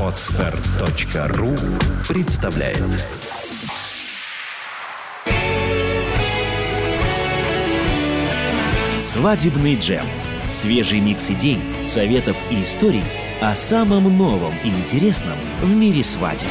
Отстар.ру представляет Свадебный джем. Свежий микс идей, советов и историй о самом новом и интересном в мире свадеб.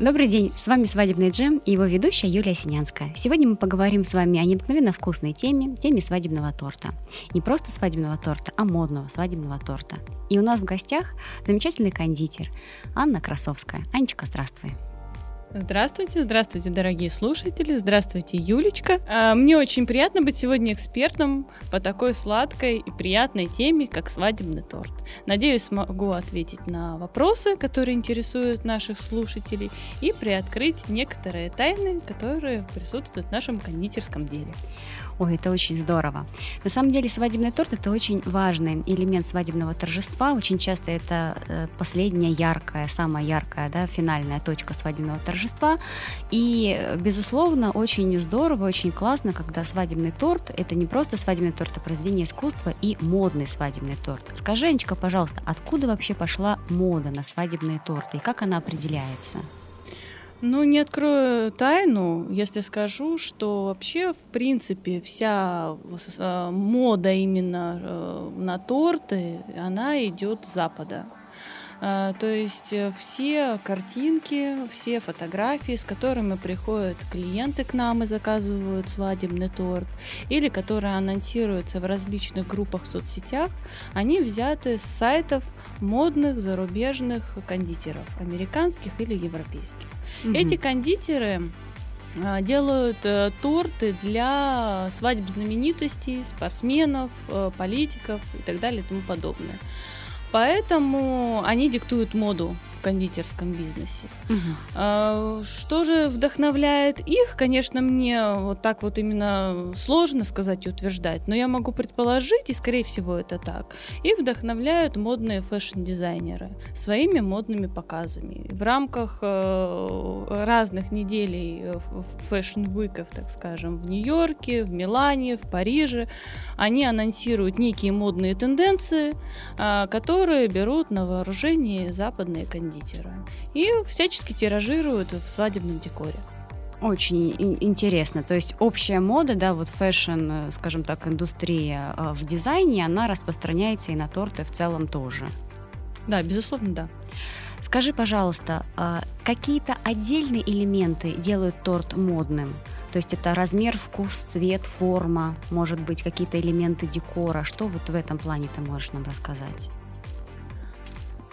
Добрый день, с вами «Свадебный джем» и его ведущая Юлия Синянская. Сегодня мы поговорим с вами о необыкновенно вкусной теме, теме свадебного торта. Не просто свадебного торта, а модного свадебного торта. И у нас в гостях замечательный кондитер Анна Красовская. Анечка, здравствуй. Здравствуйте, здравствуйте, дорогие слушатели, здравствуйте, Юлечка. А, мне очень приятно быть сегодня экспертом по такой сладкой и приятной теме, как свадебный торт. Надеюсь, смогу ответить на вопросы, которые интересуют наших слушателей, и приоткрыть некоторые тайны, которые присутствуют в нашем кондитерском деле. Ой, это очень здорово. На самом деле свадебный торт это очень важный элемент свадебного торжества. Очень часто это э, последняя яркая, самая яркая, да, финальная точка свадебного торжества. И, безусловно, очень здорово, очень классно, когда свадебный торт это не просто свадебный торт, а произведение искусства и модный свадебный торт. Скажи, Анечка, пожалуйста, откуда вообще пошла мода на свадебные торты и как она определяется? Ну, не открою тайну, если скажу, что вообще, в принципе, вся э, мода именно э, на торты, она идет с Запада. А, то есть э, все картинки, все фотографии, с которыми приходят клиенты к нам и заказывают свадебный торт, или которые анонсируются в различных группах в соцсетях, они взяты с сайтов модных зарубежных кондитеров, американских или европейских. Mm-hmm. Эти кондитеры а, делают э, торты для свадеб знаменитостей, спортсменов, э, политиков и так далее и тому подобное. Поэтому они диктуют моду кондитерском бизнесе. Угу. Что же вдохновляет их? Конечно, мне вот так вот именно сложно сказать и утверждать, но я могу предположить, и скорее всего это так. Их вдохновляют модные fashion дизайнеры своими модными показами. В рамках э, разных неделей э, fashion week ов, так скажем, в Нью-Йорке, в Милане, в Париже, они анонсируют некие модные тенденции, а, которые берут на вооружение западные кондитеры кондитера. И всячески тиражируют в свадебном декоре. Очень интересно. То есть общая мода, да, вот fashion, э, скажем так, индустрия э, в дизайне, она распространяется и на торты в целом тоже. Да, безусловно, да. Скажи, пожалуйста, а какие-то отдельные элементы делают торт модным? То есть это размер, вкус, цвет, форма, может быть, какие-то элементы декора. Что вот в этом плане ты можешь нам рассказать?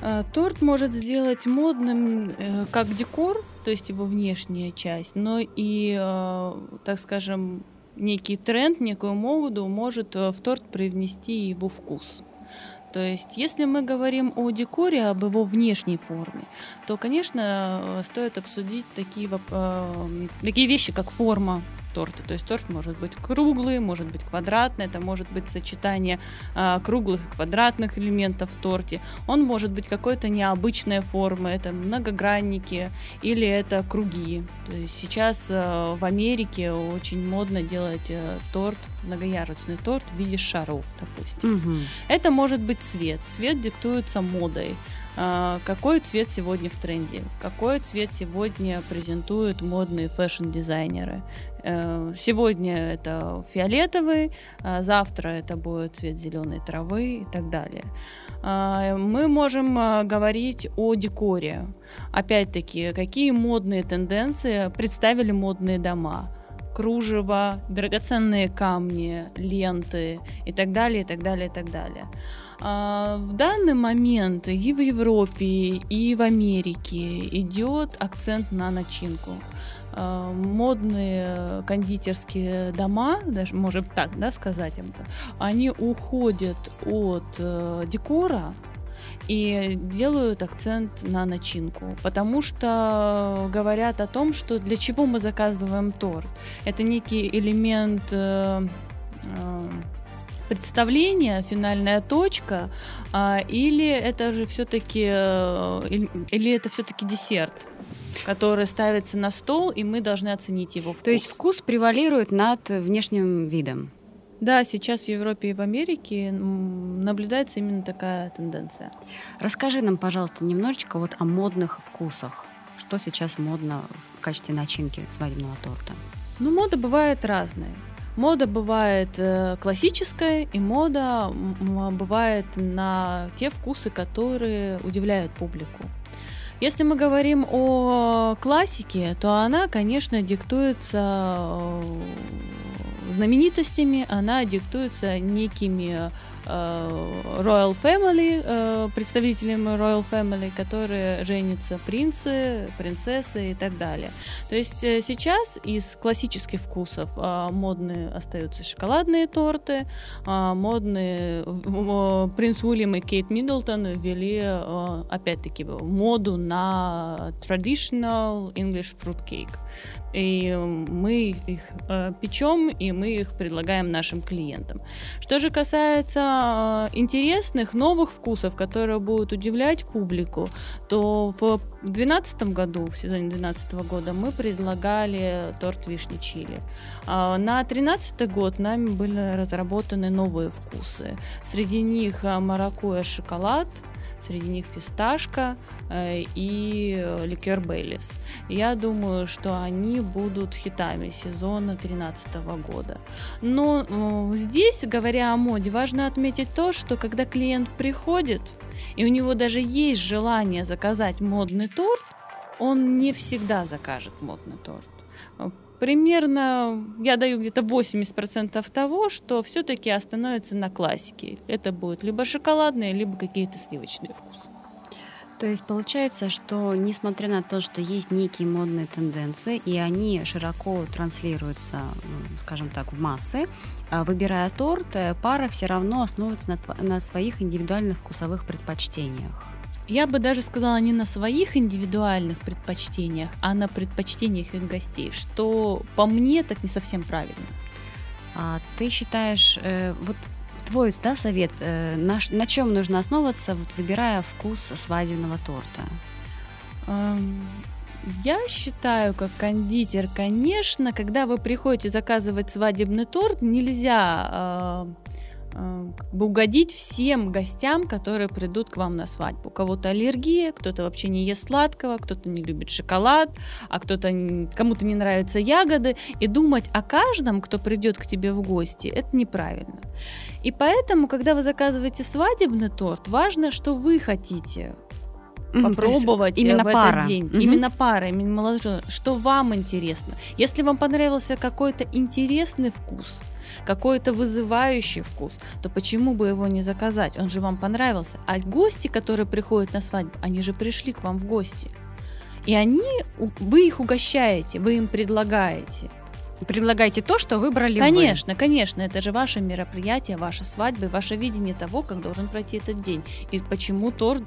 А, торт может сделать модным э, как декор, то есть его внешняя часть, но и, э, так скажем, некий тренд, некую моду может э, в торт привнести его вкус. То есть, если мы говорим о декоре, об его внешней форме, то, конечно, стоит обсудить такие, такие вещи, как форма торта. То есть торт может быть круглый, может быть квадратный, это может быть сочетание а, круглых и квадратных элементов в торте. Он может быть какой-то необычной формы, это многогранники или это круги. То есть сейчас а, в Америке очень модно делать а, торт, многоярусный торт в виде шаров, допустим. Угу. Это может быть цвет. Цвет диктуется модой. А, какой цвет сегодня в тренде, какой цвет сегодня презентуют модные fashion-дизайнеры. Э, сегодня это фиолетовый, а завтра это будет цвет зеленой травы и так далее. А, мы можем говорить о декоре. Опять-таки, какие модные тенденции представили модные дома кружево, драгоценные камни, ленты и так далее, и так далее, и так далее. А, в данный момент и в Европе, и в Америке идет акцент на начинку. А, модные кондитерские дома, даже можем так да, сказать, они уходят от э, декора и делают акцент на начинку, потому что говорят о том, что для чего мы заказываем торт. Это некий элемент э, э, представление, финальная точка, а, или это же все-таки э, или это все-таки десерт? который ставится на стол, и мы должны оценить его вкус. То есть вкус превалирует над внешним видом? Да, сейчас в Европе и в Америке наблюдается именно такая тенденция. Расскажи нам, пожалуйста, немножечко вот о модных вкусах. Что сейчас модно в качестве начинки свадебного торта? Ну, мода бывает разная. Мода бывает э, классическая, и мода бывает на те вкусы, которые удивляют публику. Если мы говорим о классике, то она, конечно, диктуется э, знаменитостями, она диктуется некими Royal Family, э, представителями Royal Family, которые женятся принцы, принцессы и так далее. То есть э, сейчас из классических вкусов модные остаются шоколадные торты, модные принц Уильям и Кейт Миддлтон ввели опять-таки моду на traditional English fruit cake. И мы их печем, и мы их предлагаем нашим клиентам. Что же касается Интересных новых вкусов, которые будут удивлять публику, то в 2012 году, в сезоне 2012 года, мы предлагали торт вишни чили. А на 2013 год нами были разработаны новые вкусы. Среди них э, маракуя шоколад – среди них фисташка э, и ликер Бейлис. Я думаю, что они будут хитами сезона 2013 года. Но э, здесь, говоря о моде, важно отметить то, что когда клиент приходит, и у него даже есть желание заказать модный торт, он не всегда закажет модный торт примерно, я даю где-то 80% того, что все-таки остановится на классике. Это будет либо шоколадные, либо какие-то сливочные вкусы. То есть получается, что несмотря на то, что есть некие модные тенденции, и они широко транслируются, скажем так, в массы, а выбирая торт, э, пара все равно основывается на, на своих индивидуальных вкусовых предпочтениях. Я бы даже сказала не на своих индивидуальных предпочтениях, а на предпочтениях их гостей, что по мне так не совсем правильно. А ты считаешь, э, вот твой да, совет, э, на, на чем нужно основываться, вот, выбирая вкус свадебного торта? Эм, я считаю, как кондитер, конечно, когда вы приходите заказывать свадебный торт, нельзя э, как бы угодить всем гостям, которые придут к вам на свадьбу. У кого-то аллергия, кто-то вообще не ест сладкого, кто-то не любит шоколад, а кто-то кому-то не нравятся ягоды. И думать о каждом, кто придет к тебе в гости, это неправильно. И поэтому, когда вы заказываете свадебный торт, важно, что вы хотите попробовать именно в пара. этот день. Mm-hmm. Именно пара, именно молодежь. Что вам интересно? Если вам понравился какой-то интересный вкус, какой-то вызывающий вкус, то почему бы его не заказать? Он же вам понравился. А гости, которые приходят на свадьбу, они же пришли к вам в гости. И они, вы их угощаете, вы им предлагаете. Предлагайте то, что выбрали Конечно, вы. конечно, это же ваше мероприятие, ваша свадьба, ваше видение того, как должен пройти этот день. И почему торт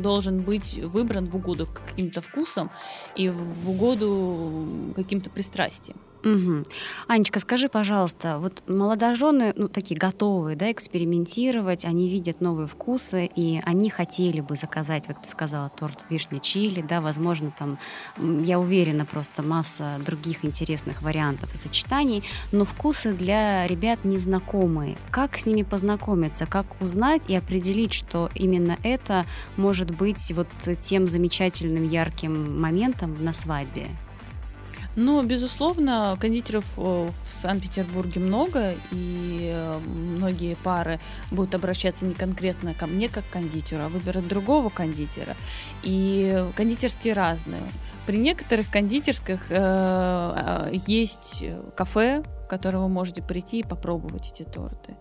должен быть выбран в угоду каким-то вкусам и в угоду каким-то пристрастиям. Угу. Анечка, скажи, пожалуйста, вот молодожены, ну, такие готовые, да, экспериментировать, они видят новые вкусы, и они хотели бы заказать, вот ты сказала, торт вишня чили, да, возможно, там, я уверена, просто масса других интересных вариантов и сочетаний, но вкусы для ребят незнакомые. Как с ними познакомиться, как узнать и определить, что именно это может быть вот тем замечательным ярким моментом на свадьбе? Ну, безусловно, кондитеров э, в Санкт-Петербурге много, и э, многие пары будут обращаться не конкретно ко мне как кондитеру, а выберут другого кондитера. И кондитерские разные. При некоторых кондитерских э, есть кафе, в которое вы можете прийти и попробовать эти торты.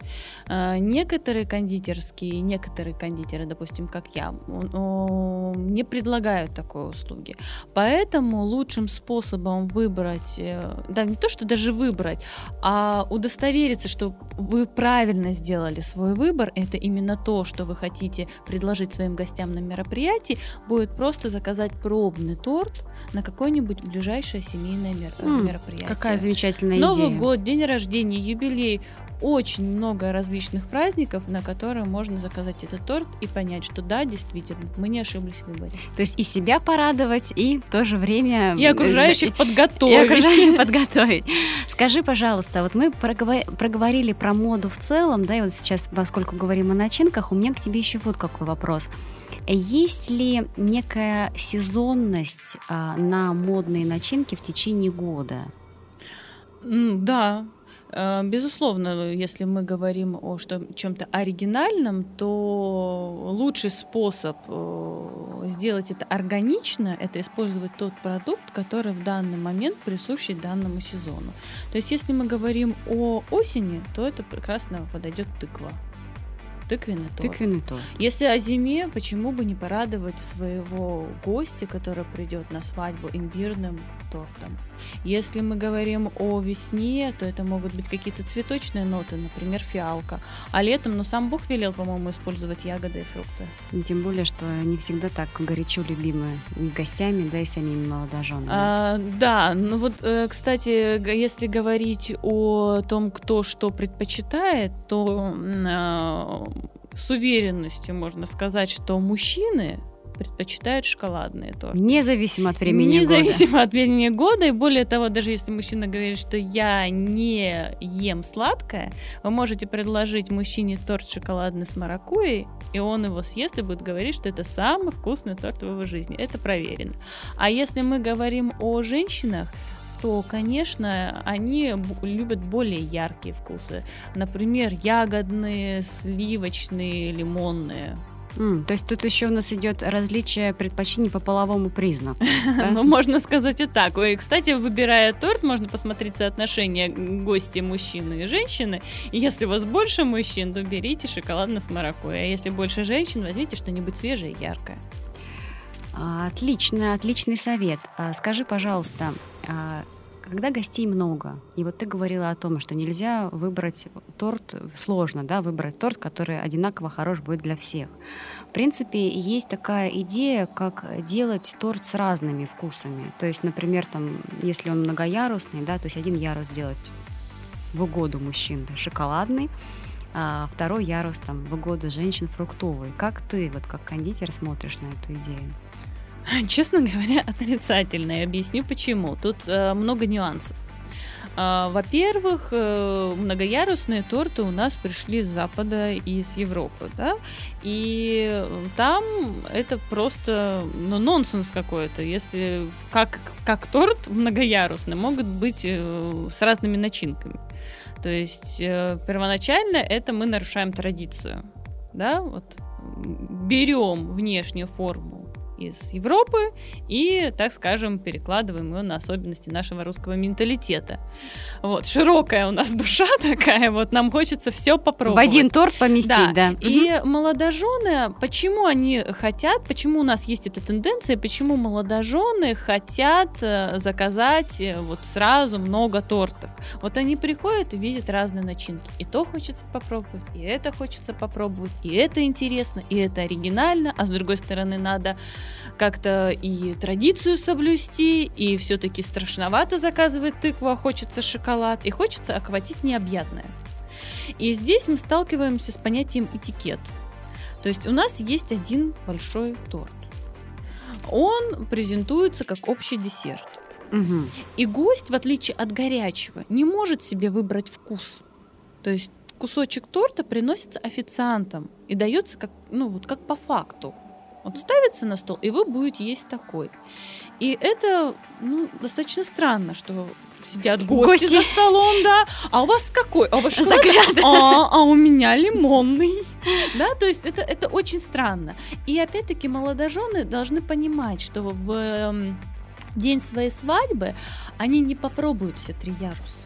А, некоторые кондитерские, некоторые кондитеры, допустим, как я, не предлагают такой услуги. Поэтому лучшим способом выбрать, э, да, не то, что даже выбрать, а удостовериться, что вы правильно сделали свой выбор, это именно то, что вы хотите предложить своим гостям на мероприятии, будет просто заказать пробный торт на какое-нибудь ближайшее семейное мероприятие. Какая замечательная Новый идея. год год, день рождения, юбилей, очень много различных праздников, на которые можно заказать этот торт и понять, что да, действительно, мы не ошиблись в выборе. То есть и себя порадовать, и в то же время... И окружающих и, подготовить. И окружающих подготовить. Скажи, пожалуйста, вот мы проговорили про моду в целом, да, и вот сейчас, поскольку говорим о начинках, у меня к тебе еще вот какой вопрос. Есть ли некая сезонность а, на модные начинки в течение года? Да, э, Безусловно, если мы говорим о чем-то оригинальном, то лучший способ э, сделать это органично – это использовать тот продукт, который в данный момент присущий данному сезону. То есть, если мы говорим о осени, то это прекрасно подойдет тыква. Тыквенный торт. Тыквенный торт. Если о зиме, почему бы не порадовать своего гостя, который придет на свадьбу имбирным тортом? Если мы говорим о весне, то это могут быть какие-то цветочные ноты, например, фиалка. А летом, ну, сам Бог велел, по-моему, использовать ягоды и фрукты. И тем более, что они всегда так горячо любимы гостями, да и самими молодоженами. А, да, ну вот, э, кстати, если говорить о том, кто что предпочитает, то а, с уверенностью можно сказать, что мужчины предпочитают шоколадные торты. Независимо от времени Независимо года. Независимо от времени года. И более того, даже если мужчина говорит, что я не ем сладкое, вы можете предложить мужчине торт шоколадный с маракуйей, и он его съест и будет говорить, что это самый вкусный торт в его жизни. Это проверено. А если мы говорим о женщинах, то, конечно, они любят более яркие вкусы. Например, ягодные, сливочные, лимонные. Mm, то есть тут еще у нас идет различие предпочтений по половому признаку. Ну, можно сказать и так. И, кстати, выбирая торт, можно посмотреть соотношение гостей мужчины и женщины. И если у вас больше мужчин, то берите шоколадно с маракуйей. А если больше женщин, возьмите что-нибудь свежее и яркое. Отлично, отличный совет. А, скажи, пожалуйста, а, когда гостей много, и вот ты говорила о том, что нельзя выбрать торт, сложно, да, выбрать торт, который одинаково хорош будет для всех. В принципе, есть такая идея, как делать торт с разными вкусами. То есть, например, там, если он многоярусный, да, то есть один ярус сделать в угоду мужчин, да, шоколадный, а второй ярус там в угоду женщин фруктовый. Как ты, вот как кондитер, смотришь на эту идею? Честно говоря, отрицательно. И объясню почему. Тут э, много нюансов. Э, во-первых, э, многоярусные торты у нас пришли с Запада и с Европы, да, и там это просто ну, нонсенс какой-то, если как, как торт многоярусный могут быть э, с разными начинками. То есть э, первоначально это мы нарушаем традицию, да, вот берем внешнюю форму из Европы и, так скажем, перекладываем ее на особенности нашего русского менталитета. Вот, широкая у нас душа такая, вот нам хочется все попробовать. В один торт поместить, да. да. И угу. молодожены, почему они хотят, почему у нас есть эта тенденция, почему молодожены хотят э, заказать э, вот сразу много тортов. Вот они приходят и видят разные начинки. И то хочется попробовать, и это хочется попробовать, и это интересно, и это оригинально, а с другой стороны надо как-то и традицию соблюсти, и все-таки страшновато заказывать тыкву, а хочется шоколад, и хочется охватить необъятное. И здесь мы сталкиваемся с понятием этикет. То есть у нас есть один большой торт. Он презентуется как общий десерт. Угу. И гость, в отличие от горячего, не может себе выбрать вкус. То есть кусочек торта приносится официантам и дается как, ну, вот как по факту. Вот ставится на стол, и вы будете есть такой. И это ну, достаточно странно, что сидят гости, гости за столом, да. А у вас какой? А у вас А, а у меня лимонный. Да, то есть это, это очень странно. И опять-таки молодожены должны понимать, что в эм, день своей свадьбы они не попробуют все три яруса.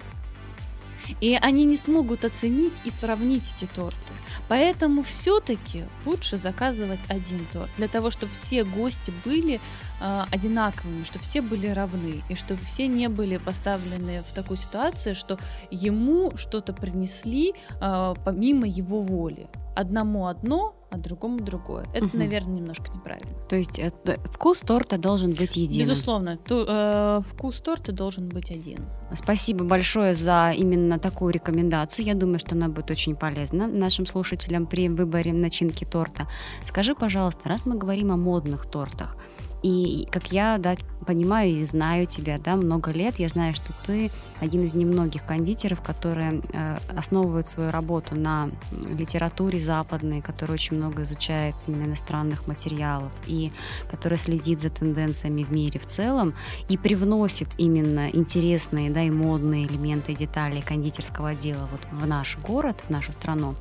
И они не смогут оценить и сравнить эти торты. Поэтому все-таки лучше заказывать один торт, для того, чтобы все гости были э, одинаковыми, чтобы все были равны, и чтобы все не были поставлены в такую ситуацию, что ему что-то принесли э, помимо его воли. Одному одно, а другому другое. Это, угу. наверное, немножко неправильно. То есть это, вкус торта должен быть единым. Безусловно, ту, э, вкус торта должен быть один. Спасибо большое за именно такую рекомендацию. Я думаю, что она будет очень полезна нашим слушателям при выборе начинки торта. Скажи, пожалуйста, раз мы говорим о модных тортах, и как я да, понимаю и знаю тебя да, много лет, я знаю, что ты один из немногих кондитеров, которые э, основывают свою работу на литературе западной, который очень много изучает именно иностранных материалов и который следит за тенденциями в мире в целом и привносит именно интересные да, и модные элементы и детали кондитерского дела вот в наш город, в нашу страну.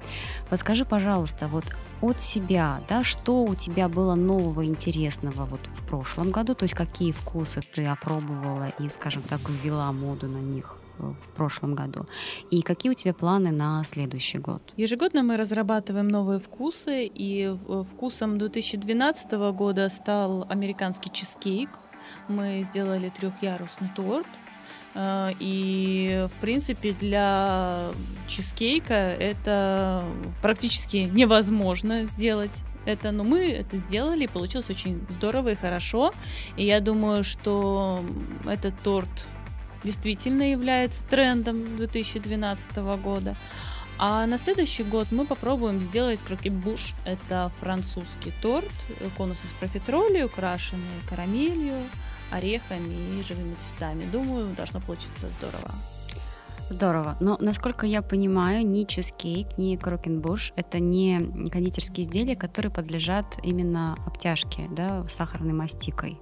Подскажи, пожалуйста, вот от себя, да, что у тебя было нового интересного вот в прошлом году, то есть какие вкусы ты опробовала и, скажем так, ввела моду на них э, в прошлом году. И какие у тебя планы на следующий год? Ежегодно мы разрабатываем новые вкусы, и вкусом 2012 года стал американский чизкейк. Мы сделали трехъярусный торт, э, и, в принципе, для чизкейка это практически невозможно сделать это, но мы это сделали, получилось очень здорово и хорошо. И я думаю, что этот торт действительно является трендом 2012 года. А на следующий год мы попробуем сделать крокебуш. Это французский торт, конус из профитроли, украшенный карамелью, орехами и живыми цветами. Думаю, должно получиться здорово. Здорово. Но, насколько я понимаю, ни чизкейк, ни крокенбуш — это не кондитерские изделия, которые подлежат именно обтяжке, да, сахарной мастикой.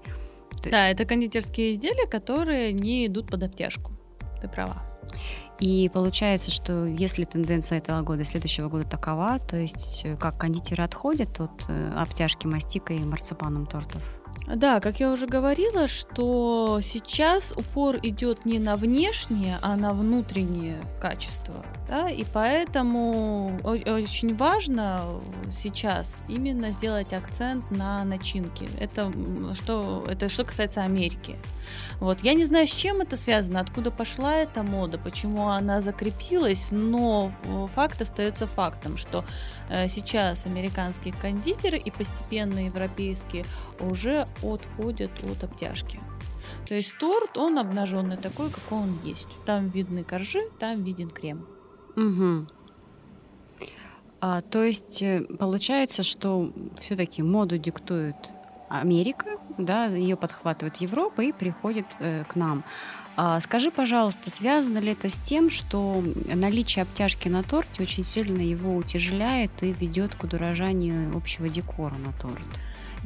Да, это кондитерские изделия, которые не идут под обтяжку. Ты права. И получается, что если тенденция этого года, следующего года такова, то есть э, как кондитеры отходят от э, обтяжки мастикой и марципаном тортов? Да, как я уже говорила, что сейчас упор идет не на внешнее, а на внутреннее качество. Да? И поэтому очень важно сейчас именно сделать акцент на начинке. Это что, это что касается Америки. Вот. Я не знаю, с чем это связано, откуда пошла эта мода, почему она закрепилась, но факт остается фактом, что э, сейчас американские кондитеры и постепенно европейские уже отходят от обтяжки. То есть торт, он обнаженный такой, какой он есть. Там видны коржи, там виден крем. Угу. А, то есть э, получается, что все-таки моду диктует Америка, да, ее подхватывает Европа и приходит э, к нам. А, скажи, пожалуйста, связано ли это с тем, что наличие обтяжки на торте очень сильно его утяжеляет и ведет к удорожанию общего декора на торт?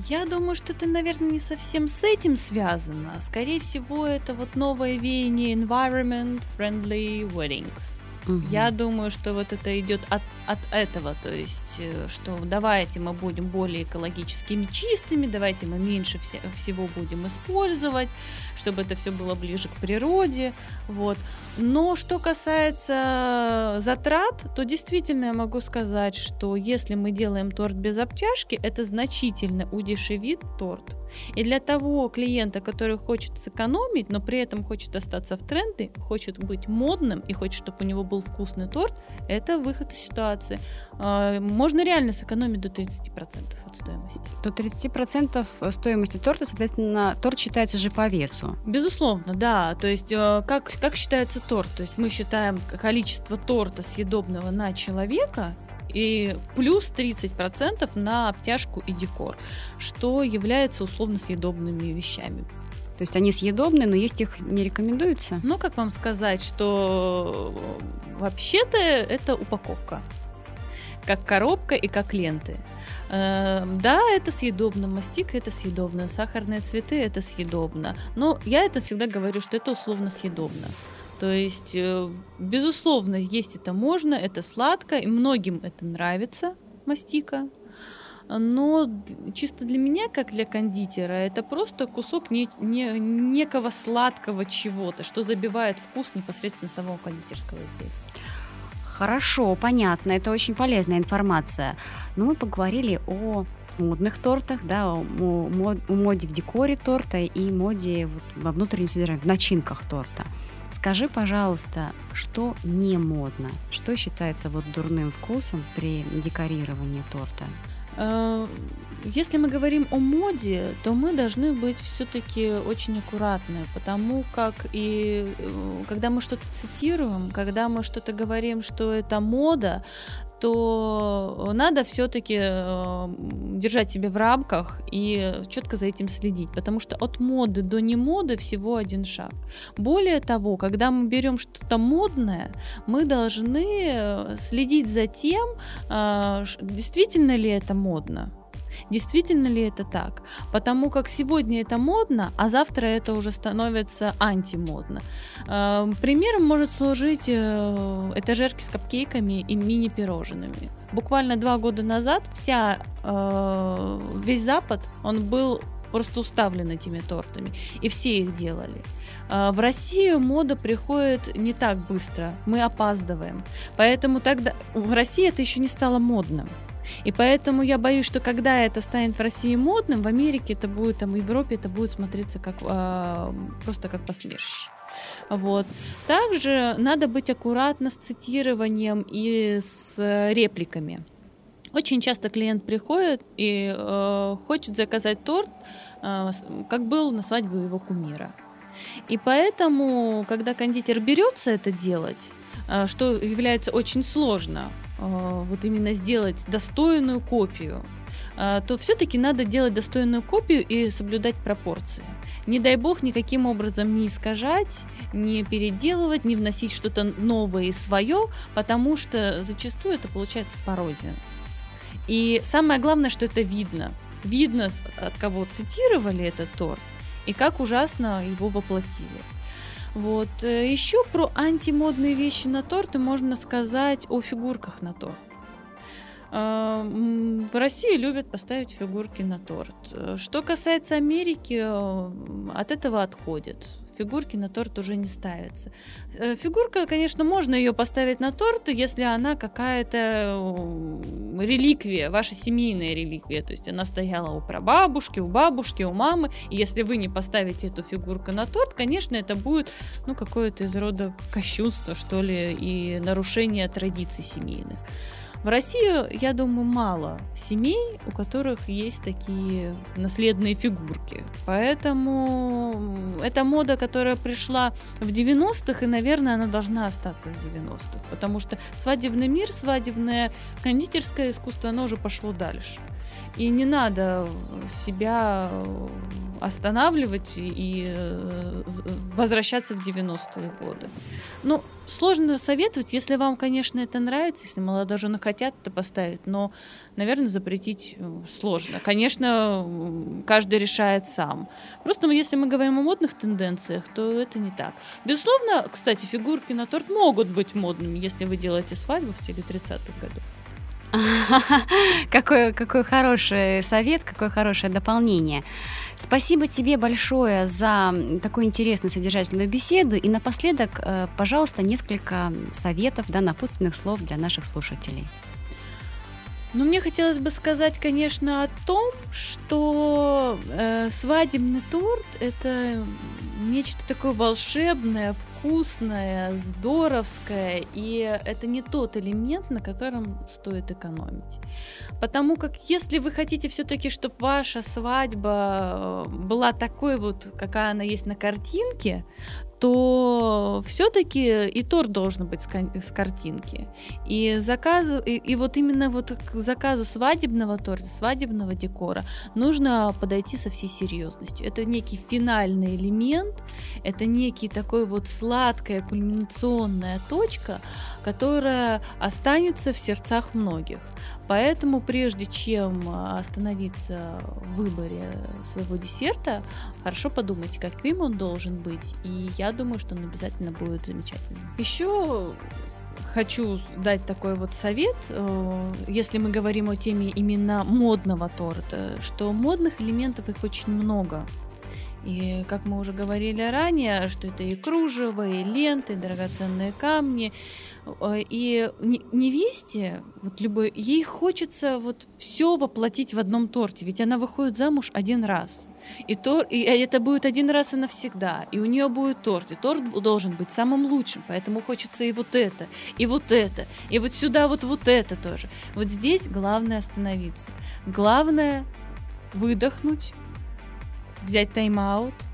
Я думаю, что это, наверное, не совсем с этим связано. Скорее всего, это вот новое веяние environment friendly weddings. Угу. Я думаю, что вот это идет от, от этого, то есть, э, что давайте мы будем более экологическими чистыми, давайте мы меньше вся, всего будем использовать, чтобы это все было ближе к природе, вот. Но что касается затрат, то действительно я могу сказать, что если мы делаем торт без обтяжки, это значительно удешевит торт. И для того клиента, который хочет сэкономить, но при этом хочет остаться в тренде, хочет быть модным и хочет, чтобы у него был вкусный торт, это выход из ситуации. А, можно реально сэкономить до 30% от стоимости. До 30% стоимости торта, соответственно, торт считается же по весу. Безусловно, да. То есть э, как, как считается торт? То есть мы считаем количество торта съедобного на человека и плюс 30% на обтяжку и декор, что является условно съедобными вещами. То есть они съедобные, но есть их не рекомендуется? Ну, как вам сказать, что вообще-то это упаковка как коробка и как ленты. Э, да, это съедобно, мастика это съедобно, сахарные цветы это съедобно. Но я это всегда говорю, что это условно съедобно. То есть, э, безусловно, есть это можно, это сладко, и многим это нравится, мастика. Но чисто для меня, как для кондитера, это просто кусок не, не, некого сладкого чего-то, что забивает вкус непосредственно самого кондитерского изделия. Хорошо, понятно, это очень полезная информация. Но мы поговорили о модных тортах, да, о, о, моде в декоре торта и моде вот во внутреннем содержании, в начинках торта. Скажи, пожалуйста, что не модно? Что считается вот дурным вкусом при декорировании торта? Э, если мы говорим о моде, то мы должны быть все-таки очень аккуратны, потому как и э, когда мы что-то цитируем, когда мы что-то говорим, что это мода, то надо все-таки э, держать себя в рамках и четко за этим следить, потому что от моды до не моды всего один шаг. Более того, когда мы берем что-то модное, мы должны э, следить за тем, действительно ли это модно. Действительно ли это так? Потому как сегодня это модно, а завтра это уже становится антимодно. Эм, примером может служить э, этажерки с капкейками и мини-пирожными. Буквально два года назад вся, э, весь Запад, он был просто уставлен этими тортами, и все их делали. Э, в Россию мода приходит не так быстро, мы опаздываем. Поэтому тогда в России это еще не стало модным. И поэтому я боюсь, что когда это станет в России модным, в Америке это будет, там, в Европе это будет смотреться как э, просто как посмешище. Вот. Также надо быть аккуратно с цитированием и с репликами. Очень часто клиент приходит и э, хочет заказать торт, э, как был на свадьбе его кумира. И поэтому, когда кондитер берется это делать, э, что является очень сложно, вот именно сделать достойную копию, а, то все-таки надо делать достойную копию и соблюдать пропорции. Не дай бог никаким образом не искажать, не переделывать, не вносить что-то новое и свое, потому что зачастую это получается пародия. И самое главное, что это видно. Видно, от кого цитировали этот торт, и как ужасно его воплотили. Вот. Э, Еще про антимодные вещи на торты можно сказать о фигурках на торт. А, в России любят поставить фигурки на торт. Э, что касается Америки, э, от этого отходят фигурки на торт уже не ставятся. Э, фигурка, конечно, можно ее поставить на торт, если она какая-то э, реликвия, ваша семейная реликвия, то есть она стояла у прабабушки, у бабушки, у мамы, и если вы не поставите эту фигурку на торт, конечно, это будет, ну, какое-то из рода кощунство, что ли, и нарушение традиций семейных. В России, я думаю, мало семей, у которых есть такие наследные фигурки. Поэтому это мода, которая пришла в 90-х, и, наверное, она должна остаться в 90-х. Потому что свадебный мир, свадебное кондитерское искусство, оно уже пошло дальше. И не надо себя останавливать и э, возвращаться в 90-е годы. Ну, сложно советовать, если вам, конечно, это нравится, если молодожены хотят это поставить, но, наверное, запретить э, сложно. Конечно, каждый решает сам. Просто если мы говорим о модных тенденциях, то это не так. Безусловно, кстати, фигурки на торт могут быть модными, если вы делаете свадьбу в стиле 30-х годов. какой, какой хороший совет, какое хорошее дополнение. Спасибо тебе большое за такую интересную содержательную беседу. И напоследок, э, пожалуйста, несколько советов, да, напутственных слов для наших слушателей. Ну, мне хотелось бы сказать, конечно, о том, что э, свадебный торт это нечто такое волшебное, вкусное, здоровское, и это не тот элемент, на котором стоит экономить. Потому как если вы хотите все-таки, чтобы ваша свадьба э, была такой вот, какая она есть на картинке, то все-таки и торт должен быть с, картинки. И, заказ, и, и вот именно вот к заказу свадебного торта, свадебного декора нужно подойти со всей серьезностью. Это некий финальный элемент, это некий такой вот сладкая кульминационная точка, которая останется в сердцах многих. Поэтому прежде чем остановиться в выборе своего десерта, хорошо подумайте, каким он должен быть. И я думаю, что он обязательно будет замечательным. Еще хочу дать такой вот совет, э, если мы говорим о теме именно модного торта, что модных элементов их очень много. И как мы уже говорили ранее, что это и кружево, и ленты, и драгоценные камни. Э, и невесте, вот любой, ей хочется вот все воплотить в одном торте, ведь она выходит замуж один раз. И, тор, и это будет один раз и навсегда. И у нее будет торт. И торт должен быть самым лучшим. Поэтому хочется и вот это, и вот это, и вот сюда вот вот это тоже. Вот здесь главное остановиться. Главное выдохнуть, взять тайм-аут –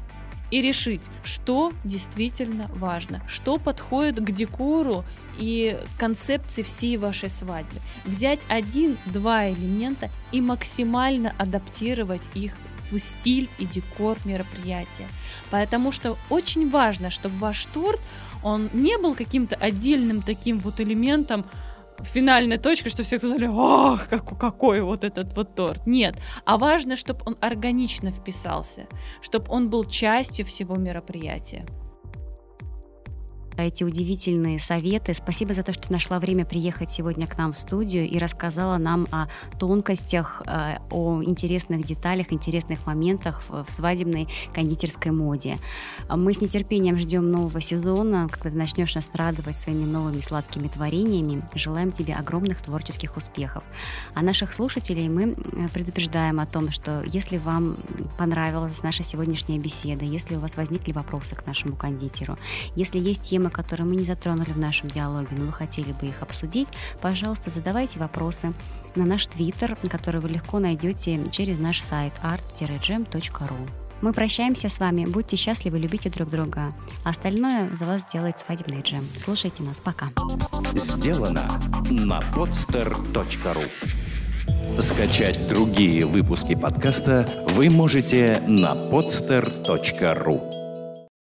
и решить, что действительно важно, что подходит к декору и концепции всей вашей свадьбы. Взять один-два элемента и максимально адаптировать их в стиль и декор мероприятия. Потому что очень важно, чтобы ваш торт, он не был каким-то отдельным таким вот элементом, финальной точкой, что все сказали, ох, как, какой вот этот вот торт. Нет, а важно, чтобы он органично вписался, чтобы он был частью всего мероприятия эти удивительные советы. Спасибо за то, что нашла время приехать сегодня к нам в студию и рассказала нам о тонкостях, э, о интересных деталях, интересных моментах в свадебной кондитерской моде. Мы с нетерпением ждем нового сезона, когда ты начнешь нас радовать своими новыми сладкими творениями. Желаем тебе огромных творческих успехов. А наших слушателей мы э, предупреждаем о том, что если вам понравилась наша сегодняшняя беседа, если у вас возникли вопросы к нашему кондитеру, если есть темы, темы, которые мы не затронули в нашем диалоге, но вы хотели бы их обсудить, пожалуйста, задавайте вопросы на наш твиттер, который вы легко найдете через наш сайт art-gem.ru. Мы прощаемся с вами. Будьте счастливы, любите друг друга. Остальное за вас сделает свадебный джем. Слушайте нас. Пока. Сделано на podster.ru Скачать другие выпуски подкаста вы можете на podster.ru